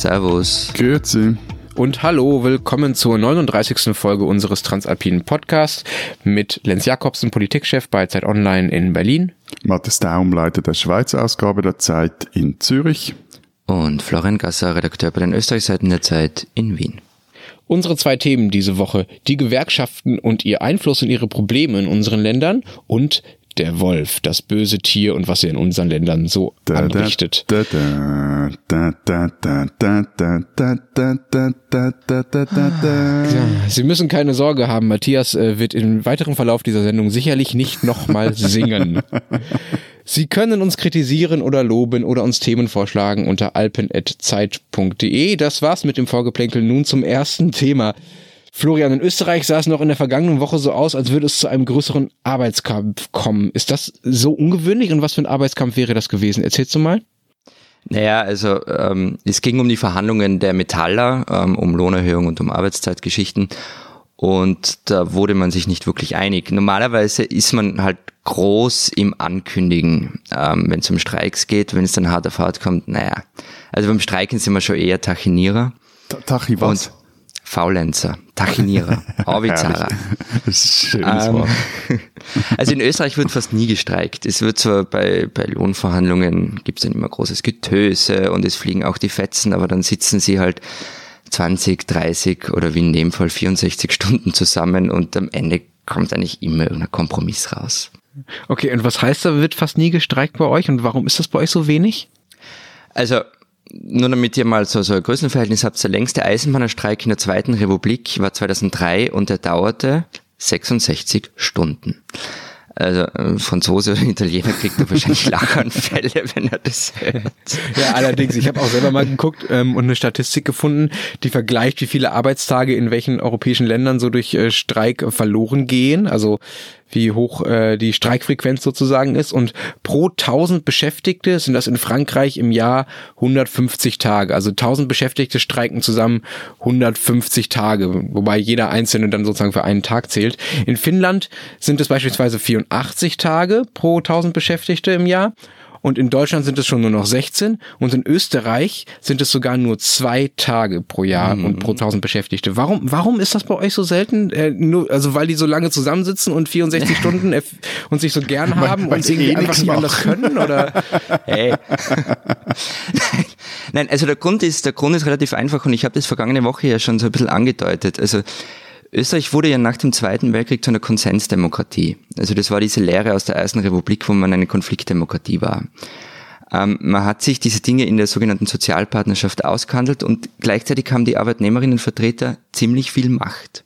Servus. Grüezi. Und hallo, willkommen zur 39. Folge unseres Transalpinen Podcasts mit Lenz Jakobsen, Politikchef bei Zeit Online in Berlin. Matthias Daum, Leiter der Schweizer Ausgabe der Zeit in Zürich. Und Florian Gasser, Redakteur bei den Österreichseiten der Zeit in Wien. Unsere zwei Themen diese Woche, die Gewerkschaften und ihr Einfluss und ihre Probleme in unseren Ländern und der Wolf, das böse Tier und was er in unseren Ländern so anrichtet. Sie müssen keine Sorge haben, Matthias wird im weiteren Verlauf dieser Sendung sicherlich nicht nochmal singen. Sie können uns kritisieren oder loben oder uns Themen vorschlagen unter alpen.zeit.de. Das war's mit dem Vorgeplänkel. Nun zum ersten Thema. Florian, in Österreich sah es noch in der vergangenen Woche so aus, als würde es zu einem größeren Arbeitskampf kommen. Ist das so ungewöhnlich und was für ein Arbeitskampf wäre das gewesen? Erzählst du mal? Naja, also ähm, es ging um die Verhandlungen der Metaller, ähm, um Lohnerhöhung und um Arbeitszeitgeschichten. Und da wurde man sich nicht wirklich einig. Normalerweise ist man halt groß im Ankündigen, ähm, wenn es um Streiks geht, wenn es dann hart auf hart kommt, naja. Also beim Streiken sind wir schon eher Tachinierer. Tachi was? Faulenzer, Tachinierer, Aubizarrer. das ist ein schönes ähm, Wort. Also in Österreich wird fast nie gestreikt. Es wird zwar bei, bei Lohnverhandlungen, gibt es dann immer großes Getöse und es fliegen auch die Fetzen, aber dann sitzen sie halt 20, 30 oder wie in dem Fall 64 Stunden zusammen und am Ende kommt eigentlich immer irgendein Kompromiss raus. Okay, und was heißt, da wird fast nie gestreikt bei euch und warum ist das bei euch so wenig? Also, nur damit ihr mal so, so ein Größenverhältnis habt, der längste Eisenbahnerstreik in der Zweiten Republik war 2003 und der dauerte 66 Stunden. Also ein Franzose oder Italiener kriegt da wahrscheinlich Lachanfälle, wenn er das hört. Ja, allerdings, ich habe auch selber mal geguckt ähm, und eine Statistik gefunden, die vergleicht, wie viele Arbeitstage in welchen europäischen Ländern so durch äh, Streik verloren gehen. Also wie hoch äh, die Streikfrequenz sozusagen ist. Und pro 1000 Beschäftigte sind das in Frankreich im Jahr 150 Tage. Also 1000 Beschäftigte streiken zusammen 150 Tage, wobei jeder Einzelne dann sozusagen für einen Tag zählt. In Finnland sind es beispielsweise 84 Tage pro 1000 Beschäftigte im Jahr und in Deutschland sind es schon nur noch 16 und in Österreich sind es sogar nur zwei Tage pro Jahr mhm. und pro 1000 Beschäftigte. Warum, warum ist das bei euch so selten? Äh, nur, also weil die so lange zusammensitzen und 64 Stunden und sich so gern haben und irgendwie eh einfach nicht anders können oder? Hey. Nein, also der Grund ist, der Grund ist relativ einfach und ich habe das vergangene Woche ja schon so ein bisschen angedeutet. Also Österreich wurde ja nach dem Zweiten Weltkrieg zu einer Konsensdemokratie. Also das war diese Lehre aus der Ersten Republik, wo man eine Konfliktdemokratie war. Ähm, man hat sich diese Dinge in der sogenannten Sozialpartnerschaft ausgehandelt und gleichzeitig haben die Arbeitnehmerinnenvertreter ziemlich viel Macht.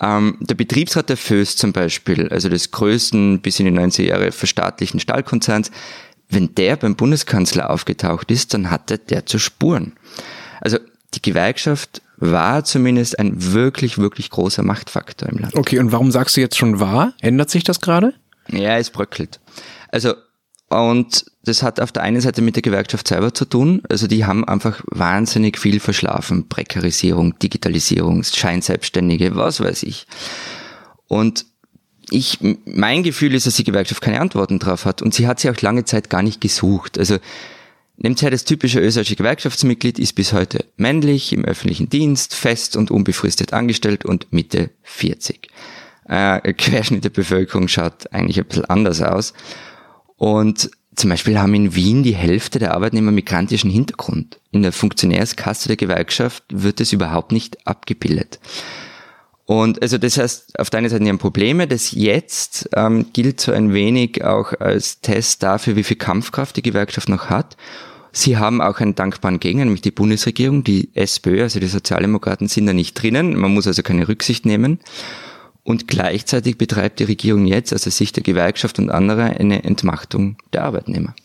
Ähm, der Betriebsrat der Föst zum Beispiel, also des größten bis in die 90er Jahre verstaatlichen Stahlkonzerns, wenn der beim Bundeskanzler aufgetaucht ist, dann hatte der zu Spuren. Also die Gewerkschaft war zumindest ein wirklich, wirklich großer Machtfaktor im Land. Okay, und warum sagst du jetzt schon wahr? Ändert sich das gerade? Ja, es bröckelt. Also, und das hat auf der einen Seite mit der Gewerkschaft selber zu tun. Also die haben einfach wahnsinnig viel verschlafen. Prekarisierung, Digitalisierung, Scheinselbstständige, was weiß ich. Und ich, mein Gefühl ist, dass die Gewerkschaft keine Antworten drauf hat. Und sie hat sie auch lange Zeit gar nicht gesucht. Also Nehmt her, das typische österreichische Gewerkschaftsmitglied ist bis heute männlich, im öffentlichen Dienst, fest und unbefristet angestellt und Mitte 40. Äh, Querschnitt der Bevölkerung schaut eigentlich ein bisschen anders aus. Und zum Beispiel haben in Wien die Hälfte der Arbeitnehmer migrantischen Hintergrund. In der Funktionärskasse der Gewerkschaft wird es überhaupt nicht abgebildet. Und also das heißt, auf der Seite haben Probleme, das jetzt ähm, gilt so ein wenig auch als Test dafür, wie viel Kampfkraft die Gewerkschaft noch hat. Sie haben auch einen dankbaren Gegner, nämlich die Bundesregierung, die SPÖ, also die Sozialdemokraten sind da nicht drinnen. Man muss also keine Rücksicht nehmen. Und gleichzeitig betreibt die Regierung jetzt, also Sicht der Gewerkschaft und anderer, eine Entmachtung der Arbeitnehmer.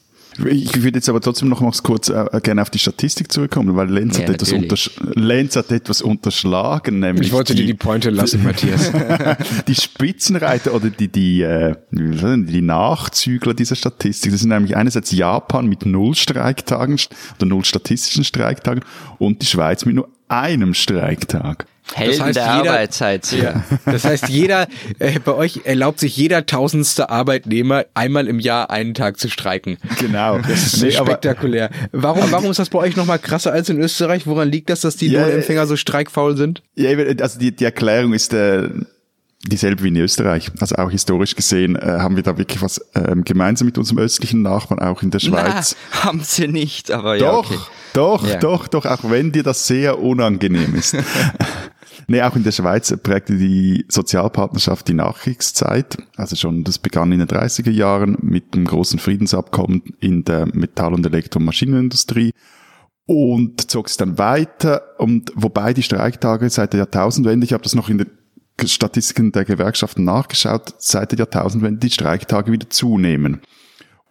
Ich würde jetzt aber trotzdem noch mal kurz äh, gerne auf die Statistik zurückkommen, weil Lenz, ja, hat, etwas untersch Lenz hat etwas unterschlagen. Nämlich ich wollte die, dir die Pointe lassen, Matthias. die Spitzenreiter oder die, die, äh, die Nachzügler dieser Statistik, das sind nämlich einerseits Japan mit null Streiktagen oder null statistischen Streiktagen und die Schweiz mit nur einem Streiktag. Helden das heißt, der jeder, Arbeitszeit. Ja. Das heißt, jeder, äh, bei euch erlaubt sich jeder tausendste Arbeitnehmer einmal im Jahr einen Tag zu streiken. Genau. Das ist nee, spektakulär. Warum, warum ist das bei euch nochmal krasser als in Österreich? Woran liegt das, dass die ja, Lohnempfänger so streikfaul sind? Ja, also die, die Erklärung ist äh, dieselbe wie in Österreich. Also auch historisch gesehen äh, haben wir da wirklich was ähm, gemeinsam mit unserem östlichen Nachbarn, auch in der Schweiz. Na, haben sie nicht, aber doch, ja. Okay. Doch, ja. doch, doch, auch wenn dir das sehr unangenehm ist. Nee, auch in der Schweiz prägte die Sozialpartnerschaft die Nachkriegszeit. Also schon, das begann in den 30er Jahren mit dem großen Friedensabkommen in der Metall- und Elektromaschinenindustrie und zog es dann weiter. Und wobei die Streiktage seit der Jahrtausendwende, ich habe das noch in den Statistiken der Gewerkschaften nachgeschaut, seit der Jahrtausendwende die Streiktage wieder zunehmen.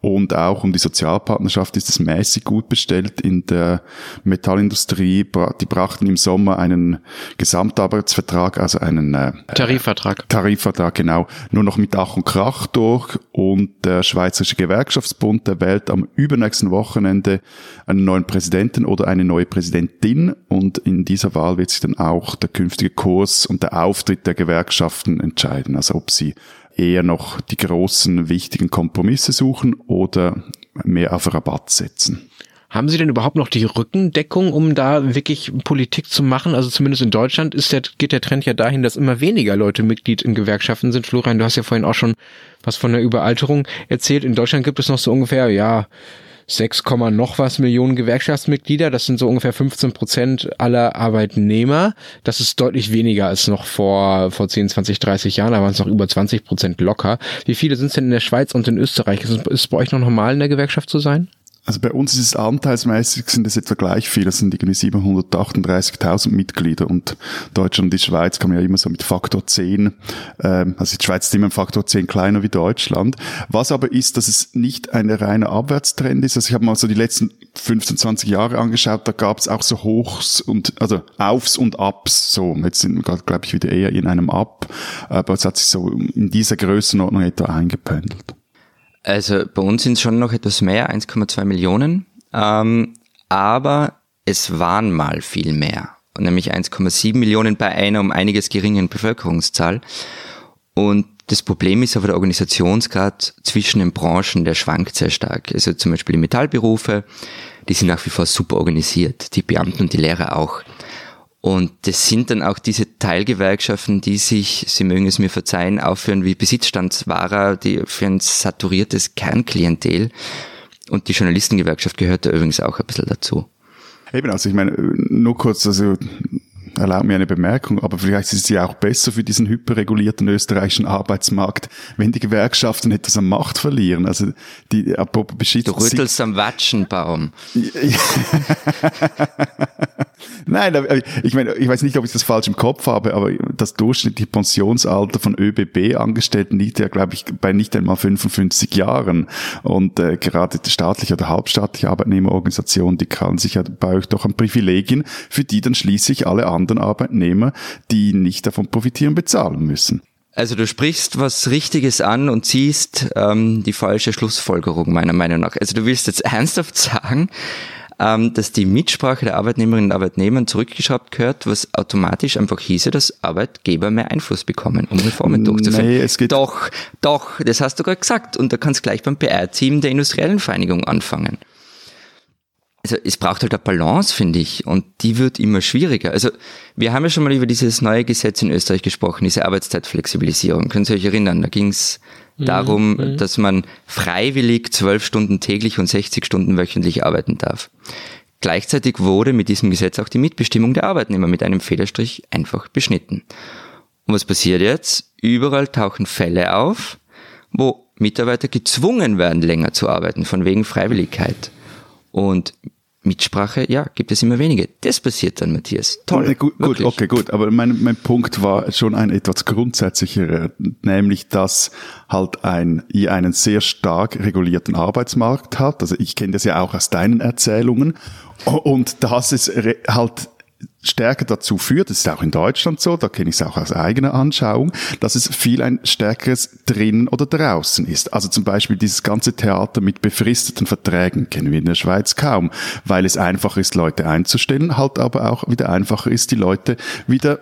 Und auch um die Sozialpartnerschaft ist es mäßig gut bestellt in der Metallindustrie. Die brachten im Sommer einen Gesamtarbeitsvertrag, also einen äh, Tarifvertrag. Tarifvertrag, genau, nur noch mit Ach und Krach durch. Und der Schweizerische Gewerkschaftsbund, der wählt am übernächsten Wochenende einen neuen Präsidenten oder eine neue Präsidentin. Und in dieser Wahl wird sich dann auch der künftige Kurs und der Auftritt der Gewerkschaften entscheiden. Also ob sie eher noch die großen, wichtigen Kompromisse suchen oder mehr auf Rabatt setzen. Haben Sie denn überhaupt noch die Rückendeckung, um da wirklich Politik zu machen? Also zumindest in Deutschland ist der, geht der Trend ja dahin, dass immer weniger Leute Mitglied in Gewerkschaften sind. Florian, du hast ja vorhin auch schon was von der Überalterung erzählt. In Deutschland gibt es noch so ungefähr, ja, 6, noch was Millionen Gewerkschaftsmitglieder. Das sind so ungefähr 15 Prozent aller Arbeitnehmer. Das ist deutlich weniger als noch vor, vor 10, 20, 30 Jahren. Da waren es noch über 20 Prozent locker. Wie viele sind es denn in der Schweiz und in Österreich? Ist es bei euch noch normal in der Gewerkschaft zu sein? Also bei uns ist es anteilsmäßig, sind es etwa gleich viel. Das sind irgendwie 738.000 Mitglieder und Deutschland und die Schweiz man ja immer so mit Faktor 10, ähm, also die Schweiz ist immer ein Faktor 10 kleiner wie Deutschland. Was aber ist, dass es nicht ein reiner Abwärtstrend ist. Also ich habe mal so die letzten 15, 20 Jahre angeschaut, da gab es auch so Hochs und, also Aufs und Ups, so. Jetzt sind wir gerade, glaube ich, wieder eher in einem Up, aber es hat sich so in dieser Größenordnung etwa eingependelt. Also bei uns sind es schon noch etwas mehr, 1,2 Millionen. Ähm, aber es waren mal viel mehr. Nämlich 1,7 Millionen bei einer um einiges geringeren Bevölkerungszahl. Und das Problem ist aber der Organisationsgrad zwischen den Branchen, der schwankt sehr stark. Also zum Beispiel die Metallberufe, die sind nach wie vor super organisiert. Die Beamten und die Lehrer auch. Und das sind dann auch diese Teilgewerkschaften, die sich, Sie mögen es mir verzeihen, aufführen wie Besitzstandswahrer, die für ein saturiertes Kernklientel. Und die Journalistengewerkschaft gehört da übrigens auch ein bisschen dazu. Eben, also ich meine, nur kurz, also erlaubt mir eine Bemerkung, aber vielleicht ist es ja auch besser für diesen hyperregulierten österreichischen Arbeitsmarkt, wenn die Gewerkschaften etwas an Macht verlieren. Also die Du rüttelst am Watschenbaum. Nein, ich meine, ich weiß nicht, ob ich das falsch im Kopf habe, aber das durchschnittliche Pensionsalter von ÖBB-Angestellten liegt ja, glaube ich, bei nicht einmal 55 Jahren. Und äh, gerade die staatliche oder halbstaatliche Arbeitnehmerorganisation, die kann sich ja bei euch doch an Privilegien, für die dann schließlich alle anderen Arbeitnehmer, die nicht davon profitieren, bezahlen müssen. Also du sprichst was Richtiges an und ziehst ähm, die falsche Schlussfolgerung meiner Meinung nach. Also du willst jetzt ernsthaft sagen, ähm, dass die Mitsprache der Arbeitnehmerinnen und Arbeitnehmer zurückgeschraubt gehört, was automatisch einfach hieße, dass Arbeitgeber mehr Einfluss bekommen, um Reformen durchzuführen. Nee, es geht doch, doch, das hast du gerade gesagt. Und da kannst gleich beim PR-Team der industriellen Vereinigung anfangen. Also es braucht halt eine Balance, finde ich, und die wird immer schwieriger. Also wir haben ja schon mal über dieses neue Gesetz in Österreich gesprochen, diese Arbeitszeitflexibilisierung. Können Sie euch erinnern? Da ging es darum, mhm. dass man freiwillig zwölf Stunden täglich und 60 Stunden wöchentlich arbeiten darf. Gleichzeitig wurde mit diesem Gesetz auch die Mitbestimmung der Arbeitnehmer mit einem Federstrich einfach beschnitten. Und was passiert jetzt? Überall tauchen Fälle auf, wo Mitarbeiter gezwungen werden, länger zu arbeiten, von wegen Freiwilligkeit. Und Mitsprache, ja, gibt es immer wenige. Das passiert dann, Matthias. Toll. Nee, gut, gut, okay, gut. Aber mein, mein Punkt war schon ein etwas grundsätzlicher, nämlich, dass halt ein, ihr einen sehr stark regulierten Arbeitsmarkt hat. Also ich kenne das ja auch aus deinen Erzählungen. Und dass es halt stärker dazu führt, das ist auch in Deutschland so, da kenne ich es auch aus eigener Anschauung, dass es viel ein stärkeres drinnen oder draußen ist. Also zum Beispiel dieses ganze Theater mit befristeten Verträgen kennen wir in der Schweiz kaum, weil es einfacher ist, Leute einzustellen, halt aber auch wieder einfacher ist, die Leute wieder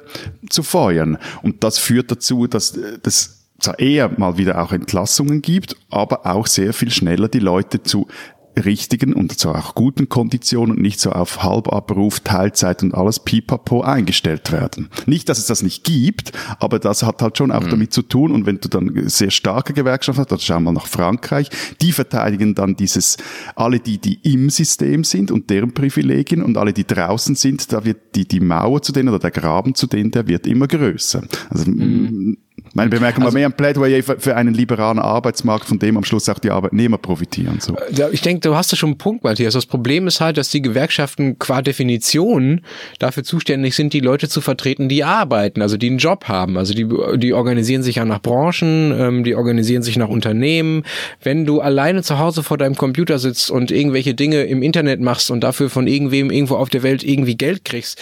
zu feuern. Und das führt dazu, dass das zwar eher mal wieder auch Entlassungen gibt, aber auch sehr viel schneller die Leute zu richtigen und zwar auch guten Konditionen und nicht so auf Halbabruf, Teilzeit und alles pipapo eingestellt werden. Nicht, dass es das nicht gibt, aber das hat halt schon auch mhm. damit zu tun und wenn du dann sehr starke Gewerkschaften hast, dann schauen wir nach Frankreich, die verteidigen dann dieses, alle die, die im System sind und deren Privilegien und alle, die draußen sind, da wird die, die Mauer zu denen oder der Graben zu denen, der wird immer größer. Also, mhm. Meine Bemerkung also, war mehr ein Plädoyer für einen liberalen Arbeitsmarkt, von dem am Schluss auch die Arbeitnehmer profitieren. So. Ja, ich denke, du hast da schon einen Punkt, Matthias. Das Problem ist halt, dass die Gewerkschaften qua Definition dafür zuständig sind, die Leute zu vertreten, die arbeiten, also die einen Job haben. Also die, die organisieren sich ja nach Branchen, ähm, die organisieren sich nach Unternehmen. Wenn du alleine zu Hause vor deinem Computer sitzt und irgendwelche Dinge im Internet machst und dafür von irgendwem irgendwo auf der Welt irgendwie Geld kriegst,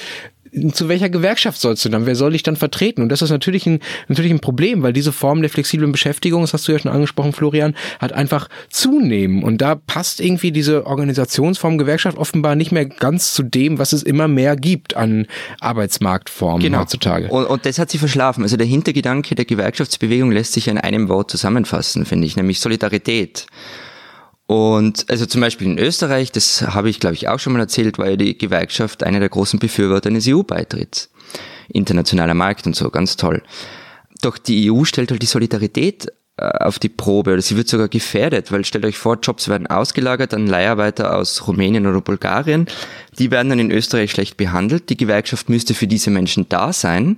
zu welcher Gewerkschaft sollst du dann? Wer soll dich dann vertreten? Und das ist natürlich ein, natürlich ein Problem, weil diese Form der flexiblen Beschäftigung, das hast du ja schon angesprochen, Florian, hat einfach zunehmen. Und da passt irgendwie diese Organisationsform Gewerkschaft offenbar nicht mehr ganz zu dem, was es immer mehr gibt an Arbeitsmarktformen genau. heutzutage. Und, und das hat sie verschlafen. Also der Hintergedanke der Gewerkschaftsbewegung lässt sich in einem Wort zusammenfassen, finde ich, nämlich Solidarität. Und also zum Beispiel in Österreich, das habe ich glaube ich auch schon mal erzählt, war ja die Gewerkschaft einer der großen Befürworter eines EU-Beitritts. Internationaler Markt und so, ganz toll. Doch die EU stellt halt die Solidarität äh, auf die Probe oder sie wird sogar gefährdet, weil stellt euch vor, Jobs werden ausgelagert an Leiharbeiter aus Rumänien oder Bulgarien. Die werden dann in Österreich schlecht behandelt. Die Gewerkschaft müsste für diese Menschen da sein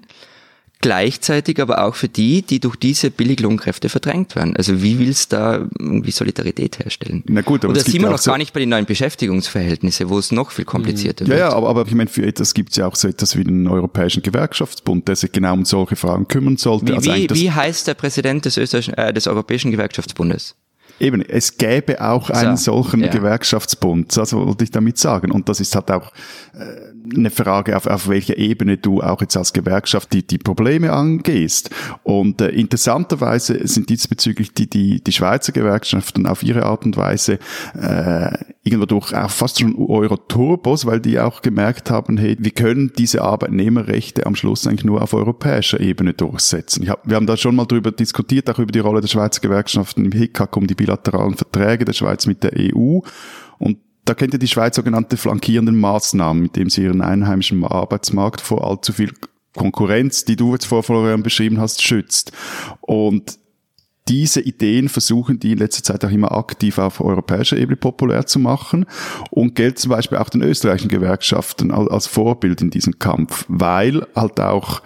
gleichzeitig aber auch für die, die durch diese Billiglohnkräfte verdrängt werden. Also wie willst du da irgendwie Solidarität herstellen? Na gut, aber Und das sieht man noch so gar nicht bei den neuen Beschäftigungsverhältnissen, wo es noch viel komplizierter ja, wird. Ja, aber, aber ich meine, für etwas gibt es ja auch so etwas wie den Europäischen Gewerkschaftsbund, der sich genau um solche Fragen kümmern sollte. Wie, also wie, wie heißt der Präsident des, Österreichischen, äh, des Europäischen Gewerkschaftsbundes? Eben, es gäbe auch einen so, solchen ja. Gewerkschaftsbund, das wollte ich damit sagen. Und das ist halt auch äh, eine Frage, auf, auf welcher Ebene du auch jetzt als Gewerkschaft die, die Probleme angehst. Und äh, interessanterweise sind diesbezüglich die, die, die Schweizer Gewerkschaften auf ihre Art und Weise äh, irgendwo durch auch fast schon Euro-Turbos, weil die auch gemerkt haben, hey, wir können diese Arbeitnehmerrechte am Schluss eigentlich nur auf europäischer Ebene durchsetzen. Hab, wir haben da schon mal drüber diskutiert, auch über die Rolle der Schweizer Gewerkschaften im HICAC um die bilateralen Verträge der Schweiz mit der EU. Und da kennt ihr die Schweiz sogenannte flankierenden Maßnahmen, mit dem sie ihren einheimischen Arbeitsmarkt vor allzu viel Konkurrenz, die du jetzt vor Florian beschrieben hast, schützt. Und diese Ideen versuchen die in letzter Zeit auch immer aktiv auf europäischer Ebene populär zu machen und gilt zum Beispiel auch den österreichischen Gewerkschaften als Vorbild in diesem Kampf, weil halt auch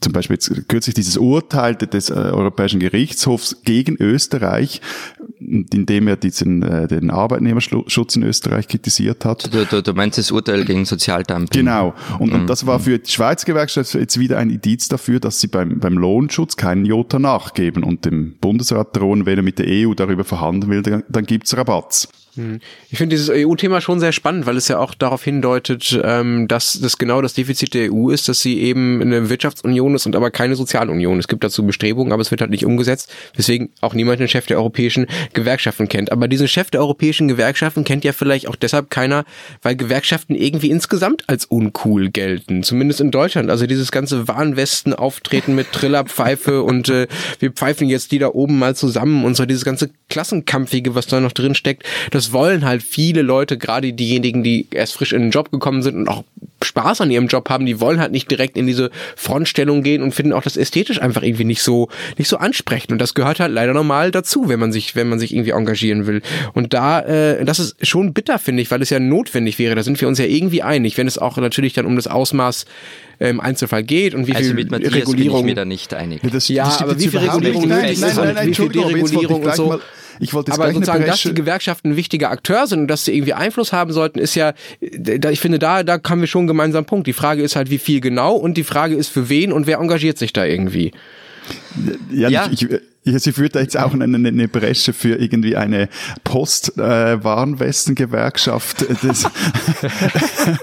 zum Beispiel jetzt kürzlich dieses Urteil des äh, Europäischen Gerichtshofs gegen Österreich, indem er diesen äh, den Arbeitnehmerschutz in Österreich kritisiert hat. Du, du, du meinst das Urteil gegen Sozialdumping? Genau. Und, und das war mhm. für die Schweizer Gewerkschaft jetzt wieder ein Indiz dafür, dass sie beim, beim Lohnschutz keinen Jota nachgeben und dem Bundesrat drohen, wenn er mit der EU darüber verhandeln will, dann, dann gibt's Rabatts. Hm. Ich finde dieses EU-Thema schon sehr spannend, weil es ja auch darauf hindeutet, ähm, dass das genau das Defizit der EU ist, dass sie eben eine Wirtschaftsunion ist und aber keine Sozialunion. Es gibt dazu Bestrebungen, aber es wird halt nicht umgesetzt, weswegen auch niemand den Chef der europäischen Gewerkschaften kennt. Aber diesen Chef der europäischen Gewerkschaften kennt ja vielleicht auch deshalb keiner, weil Gewerkschaften irgendwie insgesamt als uncool gelten. Zumindest in Deutschland. Also dieses ganze Warnwesten-Auftreten mit Trillerpfeife und äh, wir pfeifen jetzt die da oben mal zusammen und so dieses ganze Klassenkampfige, was da noch drin steckt, das wollen halt viele Leute, gerade diejenigen, die erst frisch in den Job gekommen sind und auch Spaß an ihrem Job haben, die wollen halt nicht direkt in diese Frontstellung gehen und finden auch das ästhetisch einfach irgendwie nicht so nicht so ansprechend und das gehört halt leider normal dazu, wenn man sich wenn man sich irgendwie engagieren will. Und da äh, das ist schon bitter finde ich, weil es ja notwendig wäre. Da sind wir uns ja irgendwie einig, wenn es auch natürlich dann um das Ausmaß im ähm, Einzelfall geht und wie also viel Regulierung. Bin ich mir da nicht einig. Ja, das, ja das aber wie viel Regulierung nein, nein, nein, nein, wie viel Deregulierung und so. Ich wollte jetzt Aber sozusagen, dass die Gewerkschaften ein wichtiger Akteur sind und dass sie irgendwie Einfluss haben sollten, ist ja, ich finde, da, da haben wir schon einen gemeinsamen Punkt. Die Frage ist halt, wie viel genau und die Frage ist für wen und wer engagiert sich da irgendwie. Ja, ja. Ich, ich, Ja, sie führt da jetzt auch eine, eine Bresche für irgendwie eine Post-Warnwesten-Gewerkschaft. Äh,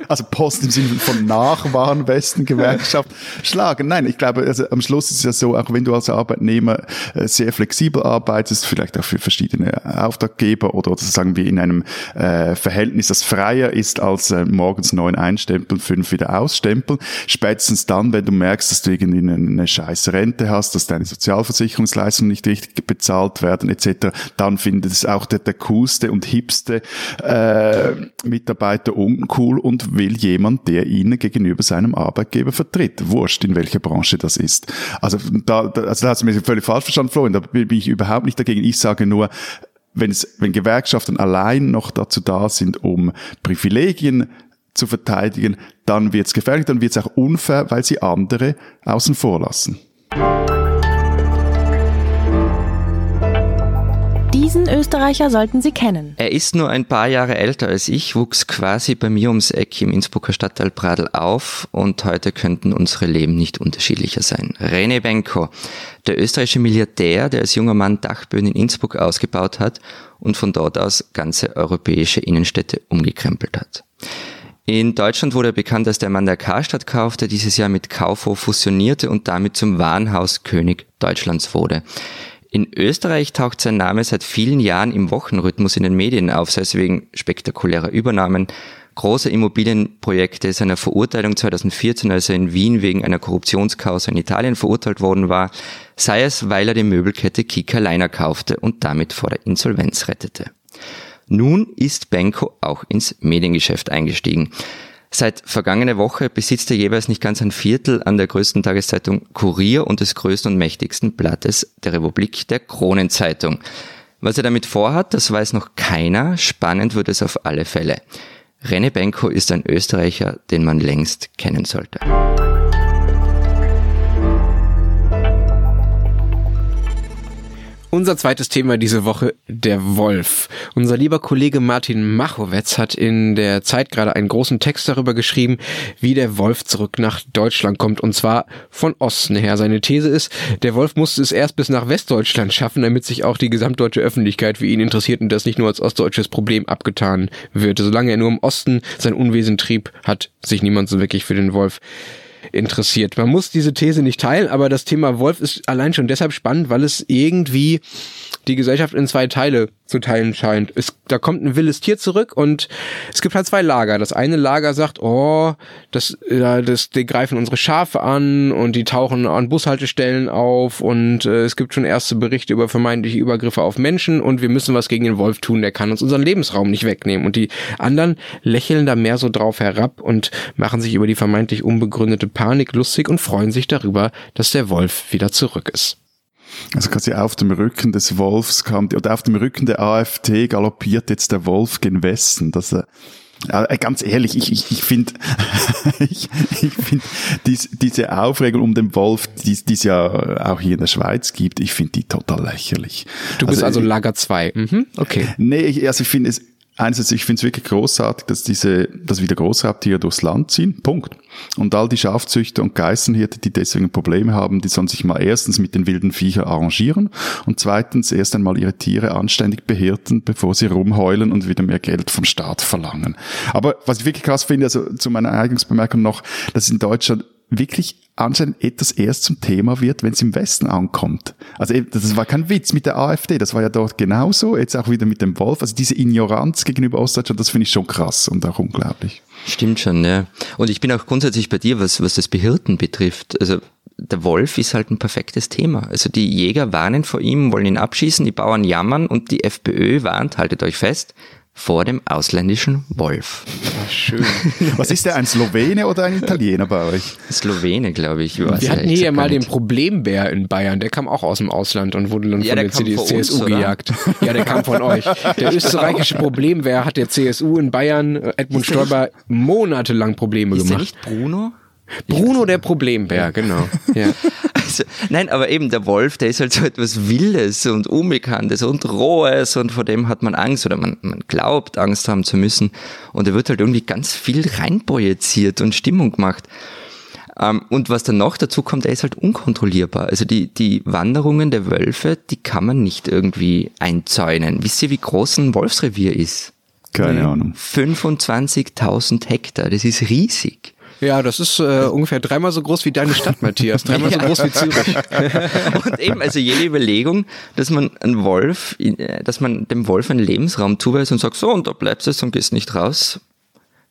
also Post im Sinne von Nach-Warnwesten-Gewerkschaft schlagen. Nein, ich glaube, also am Schluss ist es ja so, auch wenn du als Arbeitnehmer äh, sehr flexibel arbeitest, vielleicht auch für verschiedene Auftraggeber oder, oder sagen wir in einem äh, Verhältnis, das freier ist als äh, morgens neun einstempeln, fünf wieder ausstempeln. Spätestens dann, wenn du merkst, dass du irgendwie eine, eine scheiß Rente hast, dass deine Sozialversicherungsleistung Leistungen nicht richtig bezahlt werden etc., dann findet es auch der, der coolste und hipste äh, Mitarbeiter uncool und will jemand, der ihn gegenüber seinem Arbeitgeber vertritt. Wurscht, in welcher Branche das ist. Also da, da, also da hast du mich völlig falsch verstanden, Florian, da bin ich überhaupt nicht dagegen. Ich sage nur, wenn, es, wenn Gewerkschaften allein noch dazu da sind, um Privilegien zu verteidigen, dann wird es gefährlich, dann wird es auch unfair, weil sie andere außen vor lassen. Diesen Österreicher sollten Sie kennen. Er ist nur ein paar Jahre älter als ich, wuchs quasi bei mir ums Eck im Innsbrucker Stadtteil Pradl auf und heute könnten unsere Leben nicht unterschiedlicher sein. René Benko, der österreichische Milliardär, der als junger Mann Dachböden in Innsbruck ausgebaut hat und von dort aus ganze europäische Innenstädte umgekrempelt hat. In Deutschland wurde er bekannt als der Mann, der Karstadt kaufte, dieses Jahr mit Kaufhof fusionierte und damit zum Warenhauskönig Deutschlands wurde. In Österreich taucht sein Name seit vielen Jahren im Wochenrhythmus in den Medien auf, sei es wegen spektakulärer Übernahmen, großer Immobilienprojekte, seiner Verurteilung 2014, als er in Wien wegen einer Korruptionskausa in Italien verurteilt worden war, sei es, weil er die Möbelkette Kika Leiner kaufte und damit vor der Insolvenz rettete. Nun ist Benko auch ins Mediengeschäft eingestiegen. Seit vergangene Woche besitzt er jeweils nicht ganz ein Viertel an der größten Tageszeitung Kurier und des größten und mächtigsten Blattes der Republik, der Kronenzeitung. Was er damit vorhat, das weiß noch keiner. Spannend wird es auf alle Fälle. Rene Benko ist ein Österreicher, den man längst kennen sollte. Unser zweites Thema diese Woche, der Wolf. Unser lieber Kollege Martin Machowetz hat in der Zeit gerade einen großen Text darüber geschrieben, wie der Wolf zurück nach Deutschland kommt und zwar von Osten her. Seine These ist, der Wolf musste es erst bis nach Westdeutschland schaffen, damit sich auch die gesamtdeutsche Öffentlichkeit für ihn interessiert und das nicht nur als ostdeutsches Problem abgetan wird. Solange er nur im Osten sein Unwesen trieb, hat sich niemand so wirklich für den Wolf interessiert. Man muss diese These nicht teilen, aber das Thema Wolf ist allein schon deshalb spannend, weil es irgendwie die Gesellschaft in zwei Teile zu teilen scheint. Es, da kommt ein wildes Tier zurück und es gibt halt zwei Lager. Das eine Lager sagt, oh, das, ja, das, die greifen unsere Schafe an und die tauchen an Bushaltestellen auf und äh, es gibt schon erste Berichte über vermeintliche Übergriffe auf Menschen und wir müssen was gegen den Wolf tun, der kann uns unseren Lebensraum nicht wegnehmen. Und die anderen lächeln da mehr so drauf herab und machen sich über die vermeintlich unbegründete Panik lustig und freuen sich darüber, dass der Wolf wieder zurück ist. Also quasi auf dem Rücken des Wolfs kam, oder auf dem Rücken der AfD galoppiert jetzt der Wolf gen Westen. Das, äh, äh ganz ehrlich, ich, ich, ich finde, ich, ich finde dies, diese Aufregung um den Wolf, die es ja auch hier in der Schweiz gibt, ich finde die total lächerlich. Du bist also, also Lager 2. Mhm, okay. Nee, ich, also ich finde es, einerseits, ich finde es wirklich großartig, dass diese, dass wieder Großraubtiere durchs Land ziehen. Punkt. Und all die Schafzüchter und Geißenhirte, die deswegen Probleme haben, die sollen sich mal erstens mit den wilden Viechern arrangieren und zweitens erst einmal ihre Tiere anständig behirten, bevor sie rumheulen und wieder mehr Geld vom Staat verlangen. Aber was ich wirklich krass finde, also zu meiner Eignungsbemerkung noch, dass in Deutschland wirklich anscheinend etwas erst zum Thema wird, wenn es im Westen ankommt. Also das war kein Witz mit der AfD, das war ja dort genauso, jetzt auch wieder mit dem Wolf. Also diese Ignoranz gegenüber Ostdeutschland, das finde ich schon krass und auch unglaublich. Stimmt schon, ja. Und ich bin auch grundsätzlich bei dir, was, was das Behirten betrifft. Also der Wolf ist halt ein perfektes Thema. Also die Jäger warnen vor ihm, wollen ihn abschießen, die Bauern jammern und die FPÖ warnt, haltet euch fest, vor dem ausländischen Wolf. Ach, schön. Was ist der, ein Slowene oder ein Italiener bei euch? Slowene, glaube ich. Wir hatten hier ja mal den Problembär in Bayern, der kam auch aus dem Ausland und wurde dann ja, von der, der CSU uns, gejagt. Ja, der kam von euch. Der österreichische Problembär hat der CSU in Bayern, äh, Edmund Stoiber, monatelang Probleme ist gemacht. Ist nicht Bruno? Bruno der Problembär, genau. Ja. Also, nein, aber eben der Wolf, der ist halt so etwas Wildes und Unbekanntes und Rohes und vor dem hat man Angst oder man, man glaubt, Angst haben zu müssen. Und er wird halt irgendwie ganz viel reinprojiziert und Stimmung gemacht. Ähm, und was dann noch dazu kommt, er ist halt unkontrollierbar. Also die, die Wanderungen der Wölfe, die kann man nicht irgendwie einzäunen. Wisst ihr, wie groß ein Wolfsrevier ist? Keine Ahnung. 25.000 Hektar, das ist riesig. Ja, das ist äh, ungefähr dreimal so groß wie deine Stadt, Matthias. Dreimal so groß wie Zürich. Und eben, also jede Überlegung, dass man einen Wolf, äh, dass man dem Wolf einen Lebensraum zuweist und sagt, so, und da bleibst du und gehst nicht raus,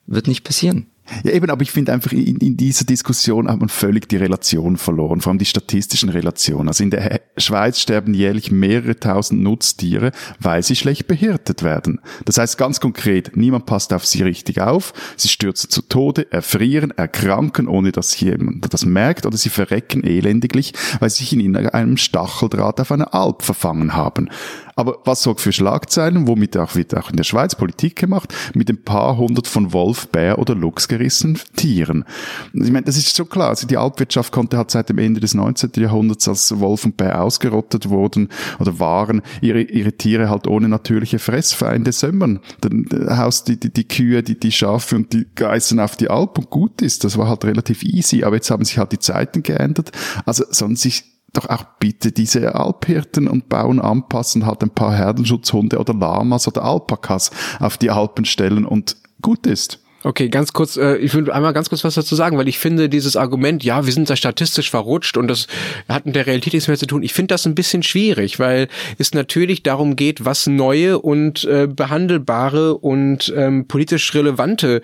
wird nicht passieren. Ja, eben, aber ich finde einfach, in, in dieser Diskussion hat man völlig die Relation verloren, vor allem die statistischen Relationen. Also in der Schweiz sterben jährlich mehrere tausend Nutztiere, weil sie schlecht behirtet werden. Das heißt ganz konkret, niemand passt auf sie richtig auf, sie stürzen zu Tode, erfrieren, erkranken, ohne dass jemand das merkt, oder sie verrecken elendiglich, weil sie sich in einem Stacheldraht auf einer Alp verfangen haben. Aber was sorgt für Schlagzeilen, womit auch, wird auch in der Schweiz Politik gemacht, mit ein paar hundert von Wolf, Bär oder Luchs gerissenen Tieren. Ich meine, das ist so klar. Also die Alpwirtschaft konnte halt seit dem Ende des 19. Jahrhunderts, als Wolf und Bär ausgerottet wurden oder waren, ihre, ihre Tiere halt ohne natürliche Fressfeinde sömmern. Dann haust die, die, die Kühe, die, die Schafe und die Geißen auf die Alp und gut ist. Das war halt relativ easy. Aber jetzt haben sich halt die Zeiten geändert. Also sollen sich doch auch bitte diese Alphirten und Bauern anpassen, halt ein paar Herdenschutzhunde oder Lamas oder Alpakas auf die Alpen stellen und gut ist. Okay, ganz kurz, äh, ich will einmal ganz kurz was dazu sagen, weil ich finde dieses Argument, ja, wir sind da statistisch verrutscht und das hat mit der Realität nichts mehr zu tun. Ich finde das ein bisschen schwierig, weil es natürlich darum geht, was neue und äh, behandelbare und ähm, politisch relevante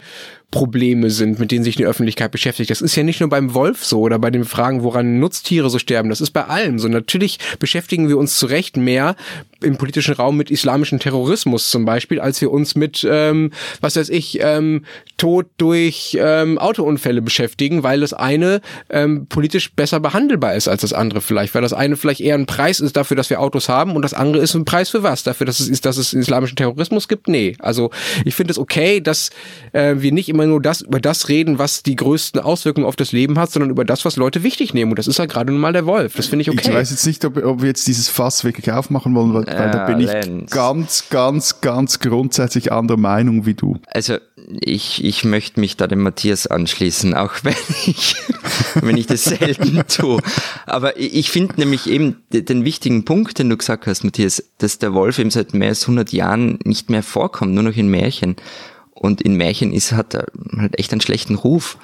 Probleme sind, mit denen sich die Öffentlichkeit beschäftigt. Das ist ja nicht nur beim Wolf so oder bei den Fragen, woran Nutztiere so sterben. Das ist bei allem so. Natürlich beschäftigen wir uns zu Recht mehr im politischen Raum mit islamischem Terrorismus zum Beispiel, als wir uns mit, ähm, was weiß ich, ähm, Tod durch ähm, Autounfälle beschäftigen, weil das eine ähm, politisch besser behandelbar ist als das andere vielleicht, weil das eine vielleicht eher ein Preis ist dafür, dass wir Autos haben und das andere ist ein Preis für was? Dafür, dass es dass es islamischen Terrorismus gibt? Nee. Also ich finde es okay, dass äh, wir nicht immer nur das über das reden, was die größten Auswirkungen auf das Leben hat, sondern über das, was Leute wichtig nehmen. Und das ist ja gerade nun mal der Wolf. Das finde ich okay. Ich weiß jetzt nicht, ob, ob wir jetzt dieses Fass wirklich aufmachen wollen, weil, weil da bin ich ganz, ganz, ganz grundsätzlich anderer Meinung wie du. Also ich, ich möchte mich da dem Matthias anschließen, auch wenn ich, wenn ich das selten tue. Aber ich finde nämlich eben den wichtigen Punkt, den du gesagt hast, Matthias, dass der Wolf eben seit mehr als 100 Jahren nicht mehr vorkommt, nur noch in Märchen. Und in Märchen ist, hat er halt echt einen schlechten Ruf.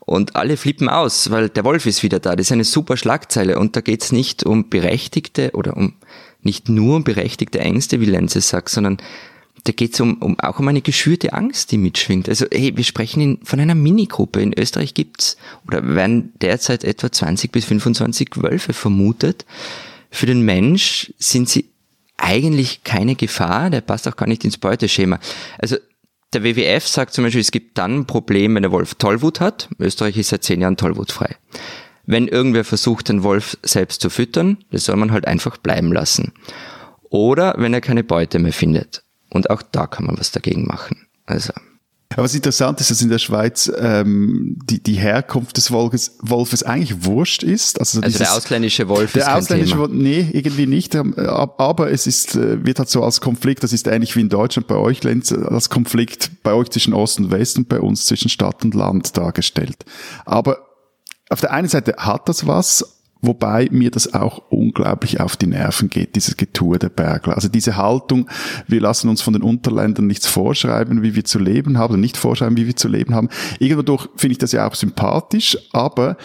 Und alle flippen aus, weil der Wolf ist wieder da. Das ist eine super Schlagzeile. Und da geht's nicht um berechtigte oder um nicht nur um berechtigte Ängste, wie Lenze sagt, sondern da geht's um, um auch um eine geschürte Angst, die mitschwingt. Also hey, wir sprechen in, von einer Minigruppe. In Österreich gibt's oder werden derzeit etwa 20 bis 25 Wölfe vermutet. Für den Mensch sind sie eigentlich keine Gefahr, der passt auch gar nicht ins Beuteschema. Also der WWF sagt zum Beispiel, es gibt dann ein Problem, wenn der Wolf Tollwut hat. Österreich ist seit zehn Jahren tollwutfrei. Wenn irgendwer versucht, den Wolf selbst zu füttern, das soll man halt einfach bleiben lassen. Oder wenn er keine Beute mehr findet. Und auch da kann man was dagegen machen. Also aber was interessant ist, dass in der Schweiz ähm, die, die Herkunft des Wolfes, Wolfes eigentlich wurscht ist. Also, also der ausländische Wolf der ist ausländische Wolf, nee, irgendwie nicht. Ähm, aber es ist, äh, wird halt so als Konflikt, das ist ähnlich wie in Deutschland bei euch, Lenz, als Konflikt bei euch zwischen Ost und West und bei uns zwischen Stadt und Land dargestellt. Aber auf der einen Seite hat das was, Wobei mir das auch unglaublich auf die Nerven geht, dieses Getue der Bergler. Also diese Haltung, wir lassen uns von den Unterländern nichts vorschreiben, wie wir zu leben haben, nicht vorschreiben, wie wir zu leben haben. Irgendwo durch finde ich das ja auch sympathisch, aber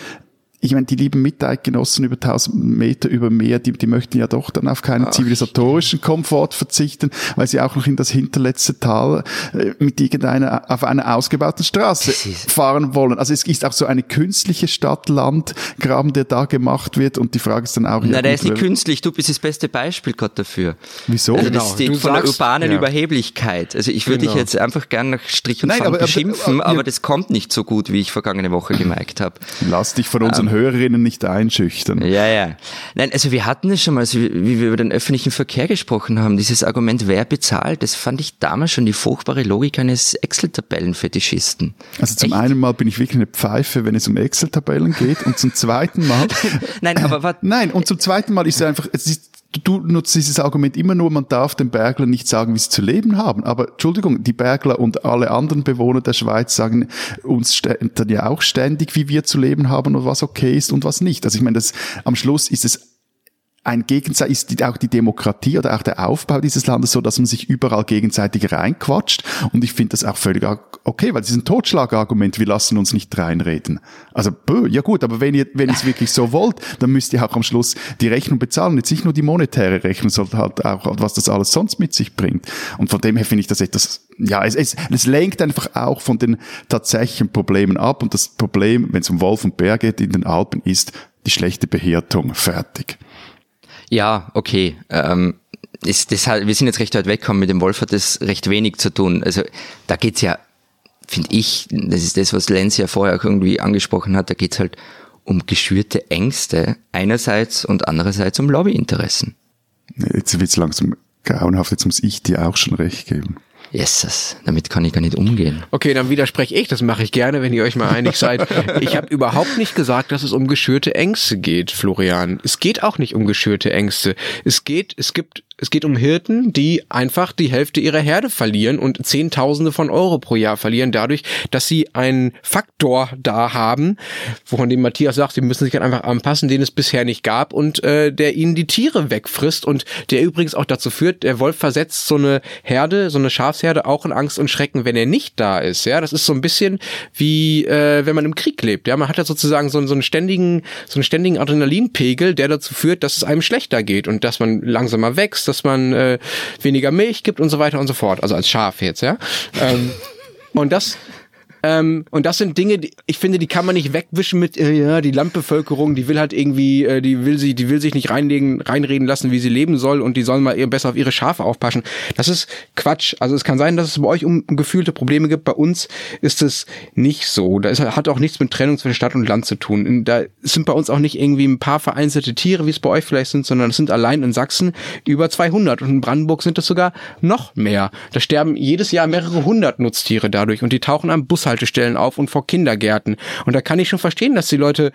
ich meine, die lieben Miteidgenossen über 1000 Meter über Meer, die, die möchten ja doch dann auf keinen Ach, zivilisatorischen Komfort verzichten, weil sie auch noch in das hinterletzte Tal äh, mit irgendeiner, auf einer ausgebauten Straße fahren wollen. Also es ist auch so eine künstliche Stadt-Land-Graben, der da gemacht wird und die Frage ist dann auch... Na, der ist nicht künstlich, du bist das beste Beispiel gerade dafür. Wieso? Also das genau. steht du von sagst, der urbanen ja. Überheblichkeit. Also ich würde genau. dich jetzt einfach gern nach Strich und Nein, aber, beschimpfen, aber, aber, aber, das kommt nicht so gut, wie ich vergangene Woche gemerkt habe. Lass dich von unseren ähm, Hörerinnen nicht einschüchtern. Ja, ja. Nein, also wir hatten es schon mal, also wie wir über den öffentlichen Verkehr gesprochen haben, dieses Argument, wer bezahlt, das fand ich damals schon die furchtbare Logik eines Excel-Tabellen-Fetischisten. Also zum Echt? einen Mal bin ich wirklich eine Pfeife, wenn es um Excel-Tabellen geht und zum zweiten Mal... Nein, aber was... Nein, und zum zweiten Mal ist es einfach, es ist du nutzt dieses Argument immer nur, man darf den Berglern nicht sagen, wie sie zu leben haben. Aber Entschuldigung, die Bergler und alle anderen Bewohner der Schweiz sagen uns dann ja auch ständig, wie wir zu leben haben und was okay ist und was nicht. Also ich meine, das, am Schluss ist es ein Gegensatz ist auch die Demokratie oder auch der Aufbau dieses Landes so, dass man sich überall gegenseitig reinquatscht. Und ich finde das auch völlig okay, weil das ist ein Totschlagargument, wir lassen uns nicht reinreden. Also, bö, ja gut, aber wenn ihr, wenn ihr es wirklich so wollt, dann müsst ihr auch am Schluss die Rechnung bezahlen. Jetzt nicht nur die monetäre Rechnung, sondern halt auch, was das alles sonst mit sich bringt. Und von dem her finde ich das etwas, ja, es, es, es lenkt einfach auch von den tatsächlichen Problemen ab. Und das Problem, wenn es um Wolf und Bär geht in den Alpen, ist die schlechte Behärtung. Fertig. Ja, okay. Ähm, ist das halt, wir sind jetzt recht weit weggekommen. Mit dem Wolf hat das recht wenig zu tun. Also da geht's ja, finde ich, das ist das, was Lenz ja vorher auch irgendwie angesprochen hat, da geht's halt um geschürte Ängste einerseits und andererseits um Lobbyinteressen. Jetzt wird's langsam grauenhaft, jetzt muss ich dir auch schon recht geben. Jesus, damit kann ich gar nicht umgehen. Okay, dann widerspreche ich, das mache ich gerne, wenn ihr euch mal einig seid. Ich habe überhaupt nicht gesagt, dass es um geschürte Ängste geht, Florian. Es geht auch nicht um geschürte Ängste. Es geht, es gibt es geht um Hirten, die einfach die Hälfte ihrer Herde verlieren und Zehntausende von Euro pro Jahr verlieren, dadurch, dass sie einen Faktor da haben, wovon dem Matthias sagt, sie müssen sich halt einfach anpassen, den es bisher nicht gab und äh, der ihnen die Tiere wegfrisst und der übrigens auch dazu führt, der Wolf versetzt so eine Herde, so eine Schafsherde auch in Angst und Schrecken, wenn er nicht da ist. Ja, das ist so ein bisschen wie äh, wenn man im Krieg lebt. Ja, man hat ja sozusagen so, so einen ständigen, so einen ständigen Adrenalinpegel, der dazu führt, dass es einem schlechter geht und dass man langsamer wächst dass man äh, weniger Milch gibt und so weiter und so fort. Also als Schaf jetzt, ja. Ähm, und das ähm, und das sind Dinge, die, ich finde, die kann man nicht wegwischen mit, äh, ja, die Landbevölkerung, die will halt irgendwie, äh, die will sie, die will sich nicht reinlegen, reinreden lassen, wie sie leben soll und die sollen mal eher besser auf ihre Schafe aufpassen. Das ist Quatsch. Also es kann sein, dass es bei euch um gefühlte Probleme gibt. Bei uns ist es nicht so. Da ist, hat auch nichts mit Trennung zwischen Stadt und Land zu tun. Da sind bei uns auch nicht irgendwie ein paar vereinzelte Tiere, wie es bei euch vielleicht sind, sondern es sind allein in Sachsen über 200 und in Brandenburg sind es sogar noch mehr. Da sterben jedes Jahr mehrere hundert Nutztiere dadurch und die tauchen am Bushaltestellen Bushaltestellen auf und vor Kindergärten. Und da kann ich schon verstehen, dass die Leute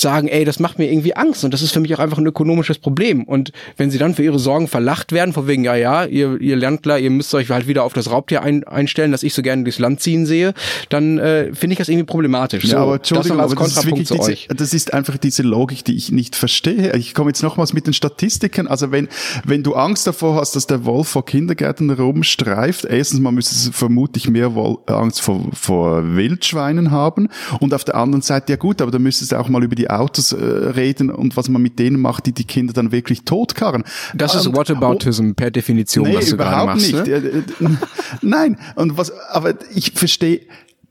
sagen, ey, das macht mir irgendwie Angst und das ist für mich auch einfach ein ökonomisches Problem. Und wenn sie dann für ihre Sorgen verlacht werden, von wegen, ja, ja, ihr, ihr Landler, ihr müsst euch halt wieder auf das Raubtier ein, einstellen, das ich so gerne durchs Land ziehen sehe, dann äh, finde ich das irgendwie problematisch. Ja, so, aber Entschuldigung, das, aber das ist wirklich diese, das ist einfach diese Logik, die ich nicht verstehe. Ich komme jetzt nochmals mit den Statistiken. Also wenn, wenn du Angst davor hast, dass der Wolf vor Kindergärten rumstreift, erstens mal müsste es vermutlich mehr Angst vor, vor Wildschweinen haben und auf der anderen Seite, ja gut, aber da müsstest du auch mal über die Autos äh, reden und was man mit denen macht, die die Kinder dann wirklich totkarren. Das ist Whataboutism per Definition, nee, was du gerade machst. Nicht. Ne? Nein, und was, aber ich verstehe,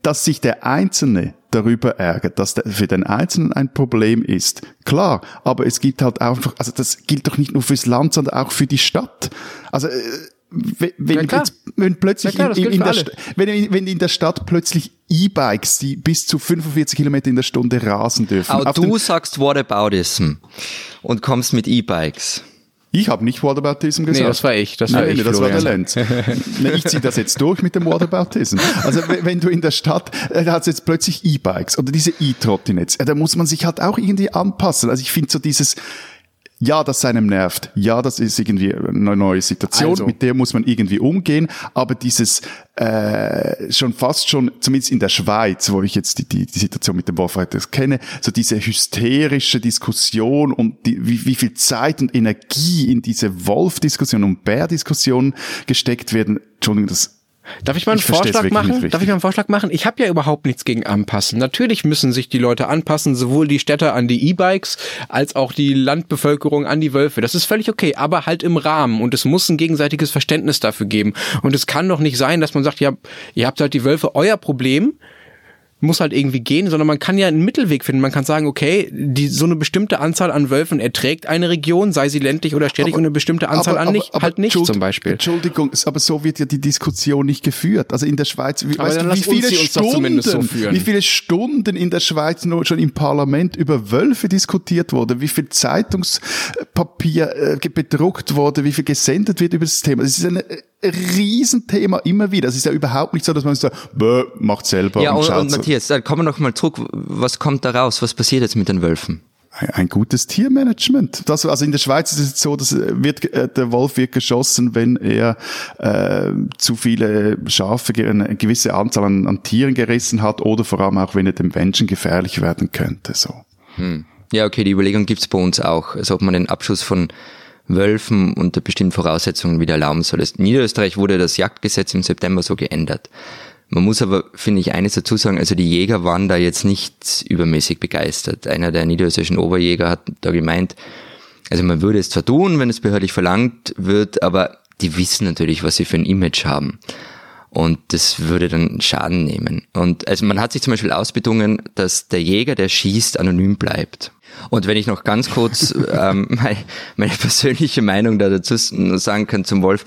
dass sich der Einzelne darüber ärgert, dass der für den Einzelnen ein Problem ist. Klar, aber es gibt halt einfach, also das gilt doch nicht nur fürs Land, sondern auch für die Stadt. Also äh, wenn, ja, jetzt, wenn plötzlich ja, klar, in, in der wenn, wenn in der Stadt plötzlich E-Bikes, die bis zu 45 Kilometer in der Stunde rasen dürfen. Aber du sagst Whataboutism und kommst mit E-Bikes. Ich habe nicht Whataboutism gesagt. Nee, das war ich. Das war Nein, ich, das war der Lenz. ich ziehe das jetzt durch mit dem Whataboutism. Also wenn du in der Stadt, äh, da hat jetzt plötzlich E-Bikes oder diese E-Trottinets, da muss man sich halt auch irgendwie anpassen. Also ich finde so dieses ja, das einem nervt. Ja, das ist irgendwie eine neue Situation, also. mit der muss man irgendwie umgehen. Aber dieses äh, schon fast schon, zumindest in der Schweiz, wo ich jetzt die, die, die Situation mit dem Wolfreiters kenne, so diese hysterische Diskussion und die, wie, wie viel Zeit und Energie in diese Wolf-Diskussion und Bär-Diskussion gesteckt werden. Entschuldigung, das Darf ich mal einen ich Vorschlag machen? Darf ich mal einen Vorschlag machen? Ich habe ja überhaupt nichts gegen anpassen. Natürlich müssen sich die Leute anpassen, sowohl die Städter an die E-Bikes als auch die Landbevölkerung an die Wölfe. Das ist völlig okay, aber halt im Rahmen und es muss ein gegenseitiges Verständnis dafür geben. Und es kann doch nicht sein, dass man sagt, ja, ihr habt halt die Wölfe euer Problem, muss halt irgendwie gehen, sondern man kann ja einen Mittelweg finden. Man kann sagen, okay, die, so eine bestimmte Anzahl an Wölfen erträgt eine Region, sei sie ländlich oder städtisch, aber, und eine bestimmte Anzahl aber, an nicht, aber, halt nicht zum Beispiel. Entschuldigung, aber so wird ja die Diskussion nicht geführt. Also in der Schweiz, wie, weißt du, wie viele Stunden, so wie viele Stunden in der Schweiz nur schon im Parlament über Wölfe diskutiert wurde, wie viel Zeitungspapier äh, bedruckt wurde, wie viel gesendet wird über das Thema. Das ist eine Riesenthema immer wieder. Es ist ja überhaupt nicht so, dass man sagt, Bäh, macht selber. Ja, und, und, und Matthias, kommen wir noch mal zurück. Was kommt da raus? Was passiert jetzt mit den Wölfen? ein gutes Tiermanagement. Das, also in der Schweiz ist es so, dass wird, äh, der Wolf wird geschossen, wenn er äh, zu viele Schafe, eine gewisse Anzahl an, an, Tieren gerissen hat oder vor allem auch, wenn er dem Menschen gefährlich werden könnte. So. Hm. Ja, okay, die Überlegung gibt's bei uns auch. Also ob man den Abschuss von Wölfen unter bestimmten Voraussetzungen wieder erlauben soll. In Niederösterreich wurde das Jagdgesetz im September so geändert. Man muss aber, finde ich, eines dazu sagen, also die Jäger waren da jetzt nicht übermäßig begeistert. Einer der niederösterreichischen Oberjäger hat da gemeint, also man würde es zwar tun, wenn es behördlich verlangt wird, aber die wissen natürlich, was sie für ein Image haben. Und das würde dann Schaden nehmen. Und also man hat sich zum Beispiel ausbedungen, dass der Jäger, der schießt, anonym bleibt. Und wenn ich noch ganz kurz ähm, meine, meine persönliche Meinung da dazu sagen kann zum Wolf,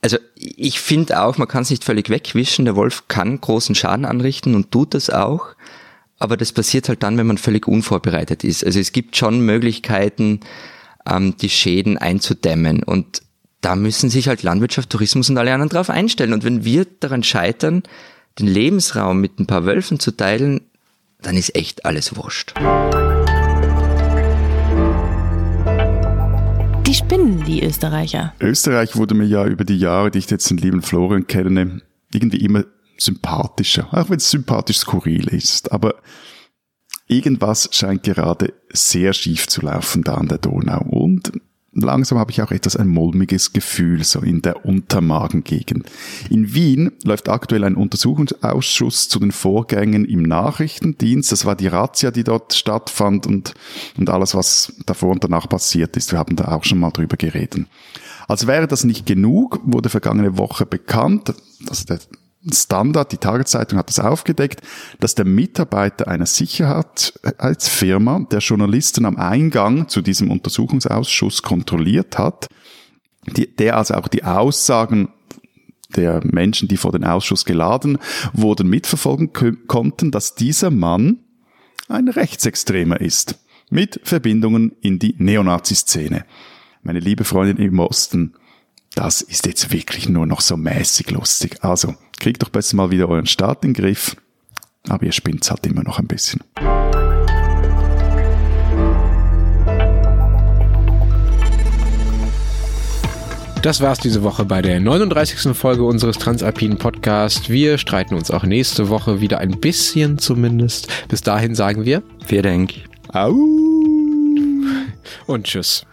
also ich finde auch, man kann es nicht völlig wegwischen. Der Wolf kann großen Schaden anrichten und tut das auch. Aber das passiert halt dann, wenn man völlig unvorbereitet ist. Also es gibt schon Möglichkeiten, ähm, die Schäden einzudämmen. Und da müssen sich halt Landwirtschaft, Tourismus und alle anderen drauf einstellen. Und wenn wir daran scheitern, den Lebensraum mit ein paar Wölfen zu teilen, dann ist echt alles wurscht. Die spinnen, die Österreicher. Österreich wurde mir ja über die Jahre, die ich jetzt den lieben Florian kenne, irgendwie immer sympathischer. Auch wenn es sympathisch skurril ist. Aber irgendwas scheint gerade sehr schief zu laufen da an der Donau. Und langsam habe ich auch etwas ein mulmiges Gefühl, so in der Untermagengegend. In Wien läuft aktuell ein Untersuchungsausschuss zu den Vorgängen im Nachrichtendienst. Das war die Razzia, die dort stattfand und, und alles, was davor und danach passiert ist. Wir haben da auch schon mal drüber geredet. Als wäre das nicht genug, wurde vergangene Woche bekannt, dass der Standard, die Tageszeitung hat das aufgedeckt, dass der Mitarbeiter einer Sicherheitsfirma, der Journalisten am Eingang zu diesem Untersuchungsausschuss kontrolliert hat, die, der also auch die Aussagen der Menschen, die vor den Ausschuss geladen wurden, mitverfolgen konnten, dass dieser Mann ein Rechtsextremer ist, mit Verbindungen in die Neonazi-Szene. Meine liebe Freundin im Osten, das ist jetzt wirklich nur noch so mäßig lustig. Also, kriegt doch besser mal wieder euren Start in den Griff. Aber ihr spinnt halt immer noch ein bisschen. Das war's diese Woche bei der 39. Folge unseres Transalpinen Podcasts. Wir streiten uns auch nächste Woche wieder ein bisschen zumindest. Bis dahin sagen wir. Vielen Dank. Au. Und tschüss.